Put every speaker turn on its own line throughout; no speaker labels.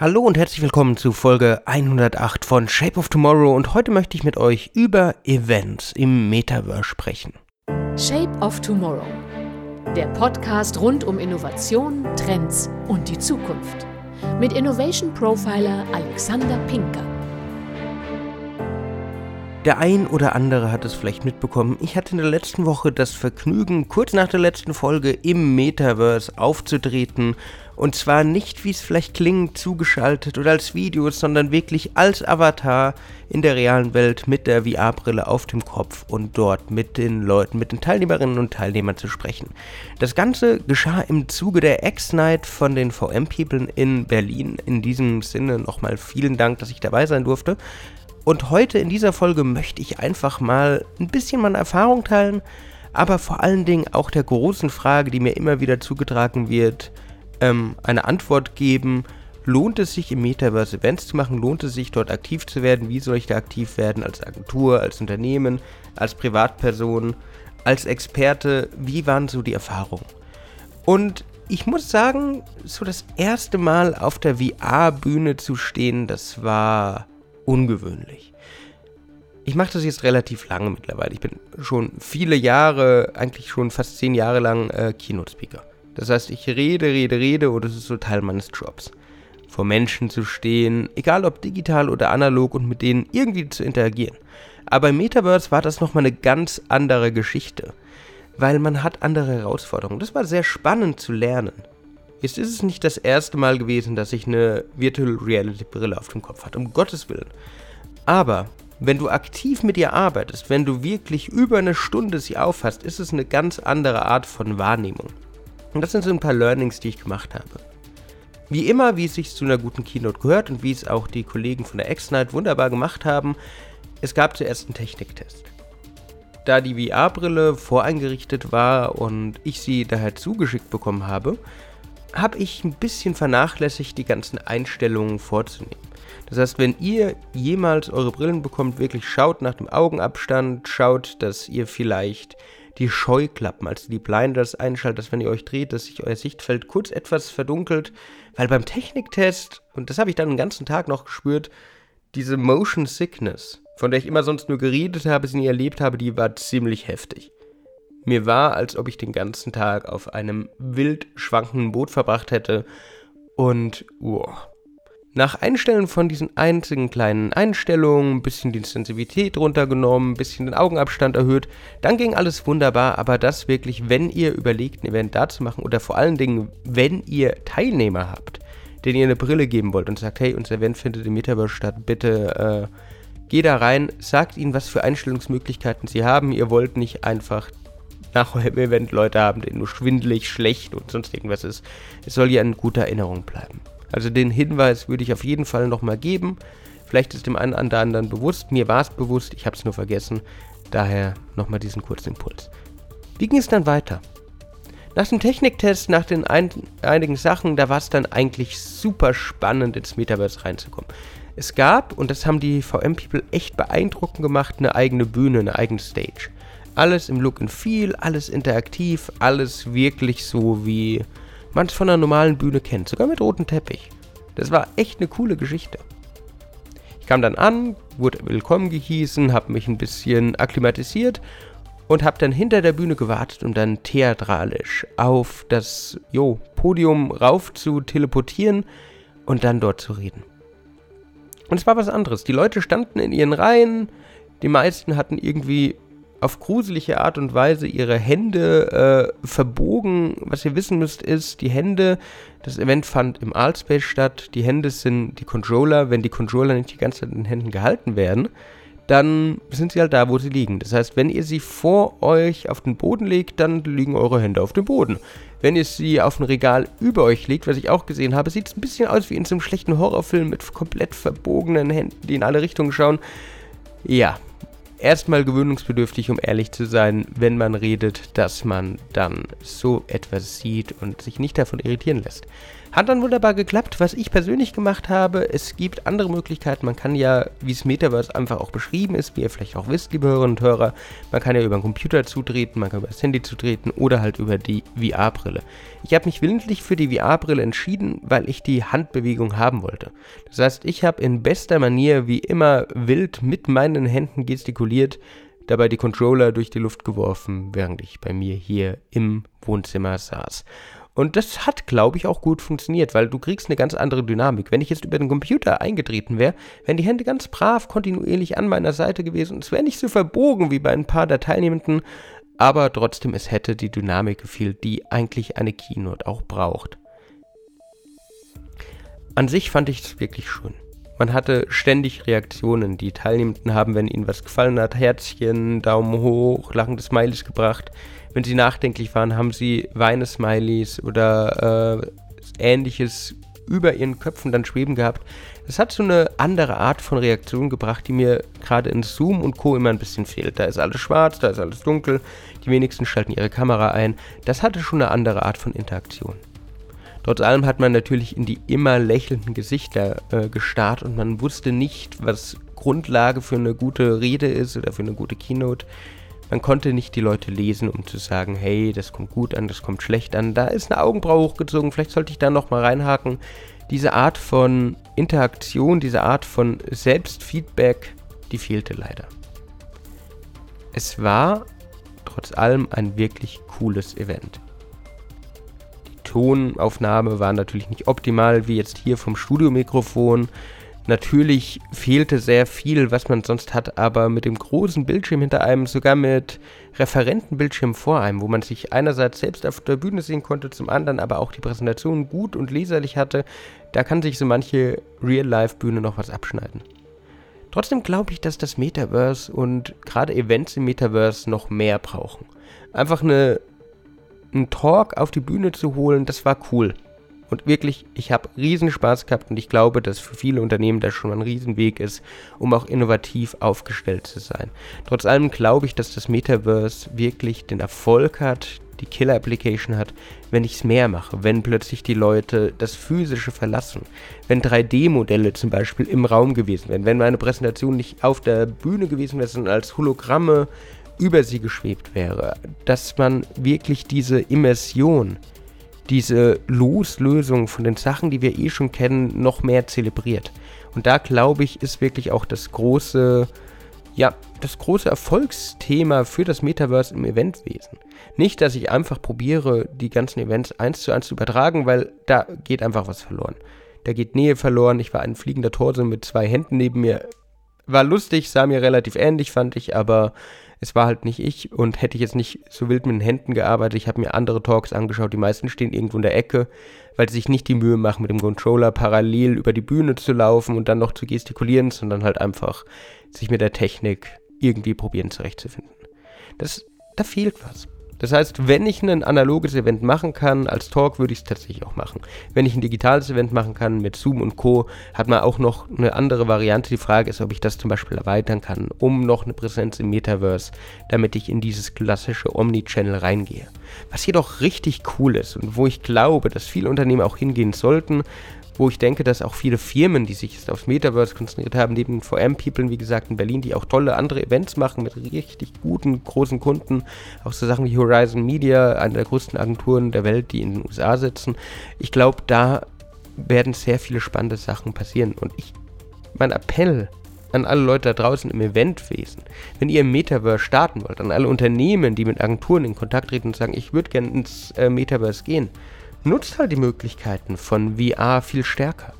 Hallo und herzlich willkommen zu Folge 108 von Shape of Tomorrow und heute möchte ich mit euch über Events im Metaverse sprechen.
Shape of Tomorrow. Der Podcast rund um Innovation, Trends und die Zukunft. Mit Innovation Profiler Alexander Pinker.
Der ein oder andere hat es vielleicht mitbekommen. Ich hatte in der letzten Woche das Vergnügen, kurz nach der letzten Folge im Metaverse aufzutreten. Und zwar nicht, wie es vielleicht klingt, zugeschaltet oder als Videos, sondern wirklich als Avatar in der realen Welt mit der VR-Brille auf dem Kopf und dort mit den Leuten, mit den Teilnehmerinnen und Teilnehmern zu sprechen. Das Ganze geschah im Zuge der X-Night von den VM-People in Berlin. In diesem Sinne nochmal vielen Dank, dass ich dabei sein durfte. Und heute in dieser Folge möchte ich einfach mal ein bisschen meine Erfahrung teilen, aber vor allen Dingen auch der großen Frage, die mir immer wieder zugetragen wird, ähm, eine Antwort geben. Lohnt es sich im Metaverse Events zu machen? Lohnt es sich dort aktiv zu werden? Wie soll ich da aktiv werden? Als Agentur, als Unternehmen, als Privatperson, als Experte? Wie waren so die Erfahrungen? Und ich muss sagen, so das erste Mal auf der VR-Bühne zu stehen, das war ungewöhnlich. Ich mache das jetzt relativ lange mittlerweile. Ich bin schon viele Jahre, eigentlich schon fast zehn Jahre lang äh, Keynote-Speaker. Das heißt, ich rede, rede, rede und das ist so Teil meines Jobs. Vor Menschen zu stehen, egal ob digital oder analog und mit denen irgendwie zu interagieren. Aber im Metaverse war das nochmal eine ganz andere Geschichte. Weil man hat andere Herausforderungen. Das war sehr spannend zu lernen. Jetzt ist es nicht das erste Mal gewesen, dass ich eine Virtual Reality Brille auf dem Kopf hatte, um Gottes Willen. Aber wenn du aktiv mit ihr arbeitest, wenn du wirklich über eine Stunde sie aufhast, ist es eine ganz andere Art von Wahrnehmung. Und das sind so ein paar Learnings, die ich gemacht habe. Wie immer, wie es sich zu einer guten Keynote gehört und wie es auch die Kollegen von der X-Night wunderbar gemacht haben, es gab zuerst einen Techniktest. Da die VR-Brille voreingerichtet war und ich sie daher zugeschickt bekommen habe, habe ich ein bisschen vernachlässigt, die ganzen Einstellungen vorzunehmen. Das heißt, wenn ihr jemals eure Brillen bekommt, wirklich schaut nach dem Augenabstand, schaut, dass ihr vielleicht die Scheuklappen, also die Blinders einschaltet, dass wenn ihr euch dreht, dass sich euer Sichtfeld kurz etwas verdunkelt, weil beim Techniktest, und das habe ich dann den ganzen Tag noch gespürt, diese Motion Sickness, von der ich immer sonst nur geredet habe, sie nie erlebt habe, die war ziemlich heftig. Mir war, als ob ich den ganzen Tag auf einem wild schwankenden Boot verbracht hätte. Und, wow. Nach Einstellen von diesen einzigen kleinen Einstellungen, ein bisschen die Sensitivität runtergenommen, ein bisschen den Augenabstand erhöht, dann ging alles wunderbar, aber das wirklich, wenn ihr überlegt, ein Event da zu machen oder vor allen Dingen, wenn ihr Teilnehmer habt, denen ihr eine Brille geben wollt und sagt, hey, unser Event findet im Metaverse statt, bitte äh, geht da rein, sagt ihnen, was für Einstellungsmöglichkeiten sie haben. Ihr wollt nicht einfach nach eurem Event Leute haben, denen nur schwindelig, schlecht und sonst irgendwas ist. Es soll ja in guter Erinnerung bleiben. Also den Hinweis würde ich auf jeden Fall nochmal geben. Vielleicht ist dem einen oder anderen bewusst, mir war es bewusst, ich habe es nur vergessen. Daher nochmal diesen kurzen Impuls. Wie ging es dann weiter? Nach dem Techniktest, nach den ein, einigen Sachen, da war es dann eigentlich super spannend, ins Metaverse reinzukommen. Es gab, und das haben die VM-People echt beeindruckend gemacht, eine eigene Bühne, eine eigene Stage. Alles im Look and Feel, alles interaktiv, alles wirklich so wie man es von einer normalen Bühne kennt, sogar mit rotem Teppich. Das war echt eine coole Geschichte. Ich kam dann an, wurde willkommen gehießen, habe mich ein bisschen akklimatisiert und habe dann hinter der Bühne gewartet, um dann theatralisch auf das jo, Podium rauf zu teleportieren und dann dort zu reden. Und es war was anderes. Die Leute standen in ihren Reihen, die meisten hatten irgendwie auf gruselige Art und Weise ihre Hände äh, verbogen. Was ihr wissen müsst, ist, die Hände, das Event fand im Artspace statt. Die Hände sind die Controller. Wenn die Controller nicht die ganze Zeit in den Händen gehalten werden, dann sind sie halt da, wo sie liegen. Das heißt, wenn ihr sie vor euch auf den Boden legt, dann liegen eure Hände auf dem Boden. Wenn ihr sie auf ein Regal über euch legt, was ich auch gesehen habe, sieht es ein bisschen aus wie in so einem schlechten Horrorfilm mit komplett verbogenen Händen, die in alle Richtungen schauen. Ja, erstmal gewöhnungsbedürftig, um ehrlich zu sein, wenn man redet, dass man dann so etwas sieht und sich nicht davon irritieren lässt. Hat dann wunderbar geklappt. Was ich persönlich gemacht habe, es gibt andere Möglichkeiten. Man kann ja, wie es Metaverse einfach auch beschrieben ist, wie ihr vielleicht auch wisst, liebe Hörerinnen und Hörer, man kann ja über den Computer zutreten, man kann über das Handy zutreten oder halt über die VR-Brille. Ich habe mich willentlich für die VR-Brille entschieden, weil ich die Handbewegung haben wollte. Das heißt, ich habe in bester Manier wie immer wild mit meinen Händen gestikuliert, dabei die Controller durch die Luft geworfen, während ich bei mir hier im Wohnzimmer saß. Und das hat, glaube ich, auch gut funktioniert, weil du kriegst eine ganz andere Dynamik. Wenn ich jetzt über den Computer eingetreten wäre, wären die Hände ganz brav kontinuierlich an meiner Seite gewesen. Es wäre nicht so verbogen wie bei ein paar der Teilnehmenden, aber trotzdem, es hätte die Dynamik gefehlt, die eigentlich eine Keynote auch braucht. An sich fand ich es wirklich schön. Man hatte ständig Reaktionen. Die Teilnehmenden haben, wenn ihnen was gefallen hat, Herzchen, Daumen hoch, lachende Smileys gebracht. Wenn sie nachdenklich waren, haben sie Weine-Smileys oder äh, ähnliches über ihren Köpfen dann schweben gehabt. Das hat so eine andere Art von Reaktion gebracht, die mir gerade in Zoom und Co. immer ein bisschen fehlt. Da ist alles schwarz, da ist alles dunkel, die wenigsten schalten ihre Kamera ein. Das hatte schon eine andere Art von Interaktion. Trotz allem hat man natürlich in die immer lächelnden Gesichter äh, gestarrt und man wusste nicht, was Grundlage für eine gute Rede ist oder für eine gute Keynote. Man konnte nicht die Leute lesen, um zu sagen, hey, das kommt gut an, das kommt schlecht an. Da ist eine Augenbraue hochgezogen, vielleicht sollte ich da nochmal reinhaken. Diese Art von Interaktion, diese Art von Selbstfeedback, die fehlte leider. Es war trotz allem ein wirklich cooles Event. Die Tonaufnahme war natürlich nicht optimal, wie jetzt hier vom Studiomikrofon. Natürlich fehlte sehr viel, was man sonst hat, aber mit dem großen Bildschirm hinter einem, sogar mit Referentenbildschirm vor einem, wo man sich einerseits selbst auf der Bühne sehen konnte, zum anderen aber auch die Präsentation gut und leserlich hatte, da kann sich so manche Real-Life-Bühne noch was abschneiden. Trotzdem glaube ich, dass das Metaverse und gerade Events im Metaverse noch mehr brauchen. Einfach eine, einen Talk auf die Bühne zu holen, das war cool. Und wirklich, ich habe riesen Spaß gehabt und ich glaube, dass für viele Unternehmen das schon ein Riesenweg ist, um auch innovativ aufgestellt zu sein. Trotz allem glaube ich, dass das Metaverse wirklich den Erfolg hat, die Killer-Application hat, wenn ich es mehr mache, wenn plötzlich die Leute das Physische verlassen, wenn 3D-Modelle zum Beispiel im Raum gewesen wären, wenn meine Präsentation nicht auf der Bühne gewesen wäre, sondern als Hologramme über sie geschwebt wäre, dass man wirklich diese Immersion diese Loslösung von den Sachen, die wir eh schon kennen, noch mehr zelebriert. Und da glaube ich, ist wirklich auch das große, ja, das große Erfolgsthema für das Metaverse im Eventwesen. Nicht, dass ich einfach probiere, die ganzen Events eins zu eins zu übertragen, weil da geht einfach was verloren. Da geht Nähe verloren. Ich war ein fliegender Torso mit zwei Händen neben mir. War lustig, sah mir relativ ähnlich, fand ich, aber es war halt nicht ich und hätte ich jetzt nicht so wild mit den Händen gearbeitet, ich habe mir andere Talks angeschaut, die meisten stehen irgendwo in der Ecke, weil sie sich nicht die Mühe machen, mit dem Controller parallel über die Bühne zu laufen und dann noch zu gestikulieren, sondern halt einfach sich mit der Technik irgendwie probieren zurechtzufinden. Das, da fehlt was. Das heißt, wenn ich ein analoges Event machen kann, als Talk würde ich es tatsächlich auch machen. Wenn ich ein digitales Event machen kann mit Zoom und Co., hat man auch noch eine andere Variante. Die Frage ist, ob ich das zum Beispiel erweitern kann, um noch eine Präsenz im Metaverse, damit ich in dieses klassische Omnichannel reingehe. Was jedoch richtig cool ist und wo ich glaube, dass viele Unternehmen auch hingehen sollten, wo ich denke, dass auch viele Firmen, die sich jetzt aufs Metaverse konzentriert haben, neben VM-People, wie gesagt, in Berlin, die auch tolle andere Events machen mit richtig guten, großen Kunden, auch so Sachen wie Horizon Media, eine der größten Agenturen der Welt, die in den USA sitzen. Ich glaube, da werden sehr viele spannende Sachen passieren. Und ich, mein Appell an alle Leute da draußen im Eventwesen, wenn ihr im Metaverse starten wollt, an alle Unternehmen, die mit Agenturen in Kontakt treten und sagen, ich würde gerne ins äh, Metaverse gehen, nutzt halt die Möglichkeiten von VR viel stärker.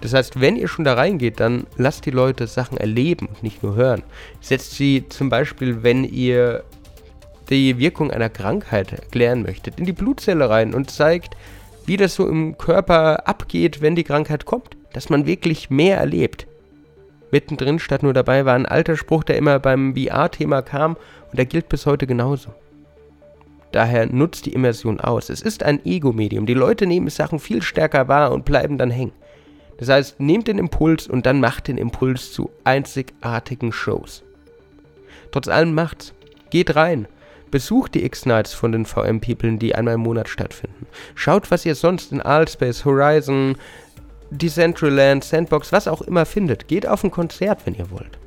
Das heißt, wenn ihr schon da reingeht, dann lasst die Leute Sachen erleben und nicht nur hören. Setzt sie zum Beispiel, wenn ihr die Wirkung einer Krankheit erklären möchtet, in die Blutzelle rein und zeigt, wie das so im Körper abgeht, wenn die Krankheit kommt. Dass man wirklich mehr erlebt. Mittendrin statt nur dabei war ein alter Spruch, der immer beim VR-Thema kam und der gilt bis heute genauso. Daher nutzt die Immersion aus. Es ist ein Ego-Medium. Die Leute nehmen Sachen viel stärker wahr und bleiben dann hängen. Das heißt, nehmt den Impuls und dann macht den Impuls zu einzigartigen Shows. Trotz allem macht's. Geht rein. Besucht die X-Nights von den VM-People, die einmal im Monat stattfinden. Schaut, was ihr sonst in Allspace, Horizon, Decentraland, Sandbox, was auch immer findet. Geht auf ein Konzert, wenn ihr wollt.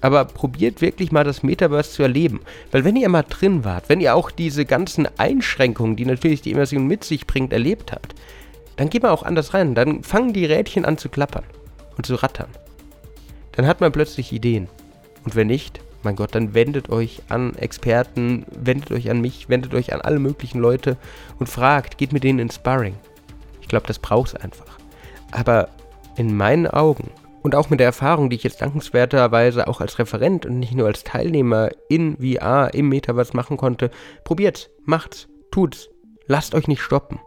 Aber probiert wirklich mal das Metaverse zu erleben. Weil wenn ihr mal drin wart, wenn ihr auch diese ganzen Einschränkungen, die natürlich die Immersion mit sich bringt, erlebt habt, dann geht man auch anders rein. Dann fangen die Rädchen an zu klappern und zu rattern. Dann hat man plötzlich Ideen. Und wenn nicht, mein Gott, dann wendet euch an Experten, wendet euch an mich, wendet euch an alle möglichen Leute und fragt, geht mit denen ins Sparring. Ich glaube, das braucht es einfach. Aber in meinen Augen und auch mit der Erfahrung, die ich jetzt dankenswerterweise auch als Referent und nicht nur als Teilnehmer in VR, im Metaverse machen konnte, probiert's, macht's, tut's, lasst euch nicht stoppen.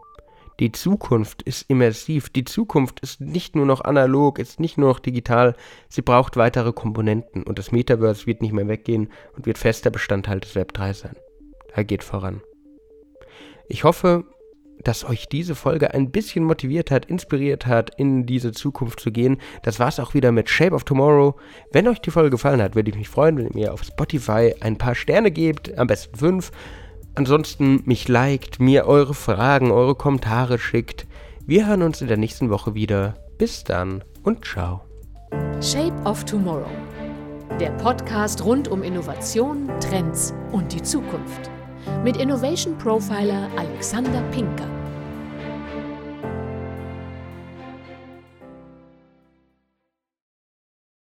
Die Zukunft ist immersiv. Die Zukunft ist nicht nur noch analog, ist nicht nur noch digital. Sie braucht weitere Komponenten und das Metaverse wird nicht mehr weggehen und wird fester Bestandteil des Web 3 sein. Er geht voran. Ich hoffe, dass euch diese Folge ein bisschen motiviert hat, inspiriert hat, in diese Zukunft zu gehen. Das war's auch wieder mit Shape of Tomorrow. Wenn euch die Folge gefallen hat, würde ich mich freuen, wenn ihr mir auf Spotify ein paar Sterne gebt, am besten fünf. Ansonsten mich liked, mir eure Fragen, eure Kommentare schickt. Wir hören uns in der nächsten Woche wieder. Bis dann und ciao.
Shape of Tomorrow. Der Podcast rund um Innovation, Trends und die Zukunft. Mit Innovation Profiler Alexander Pinker.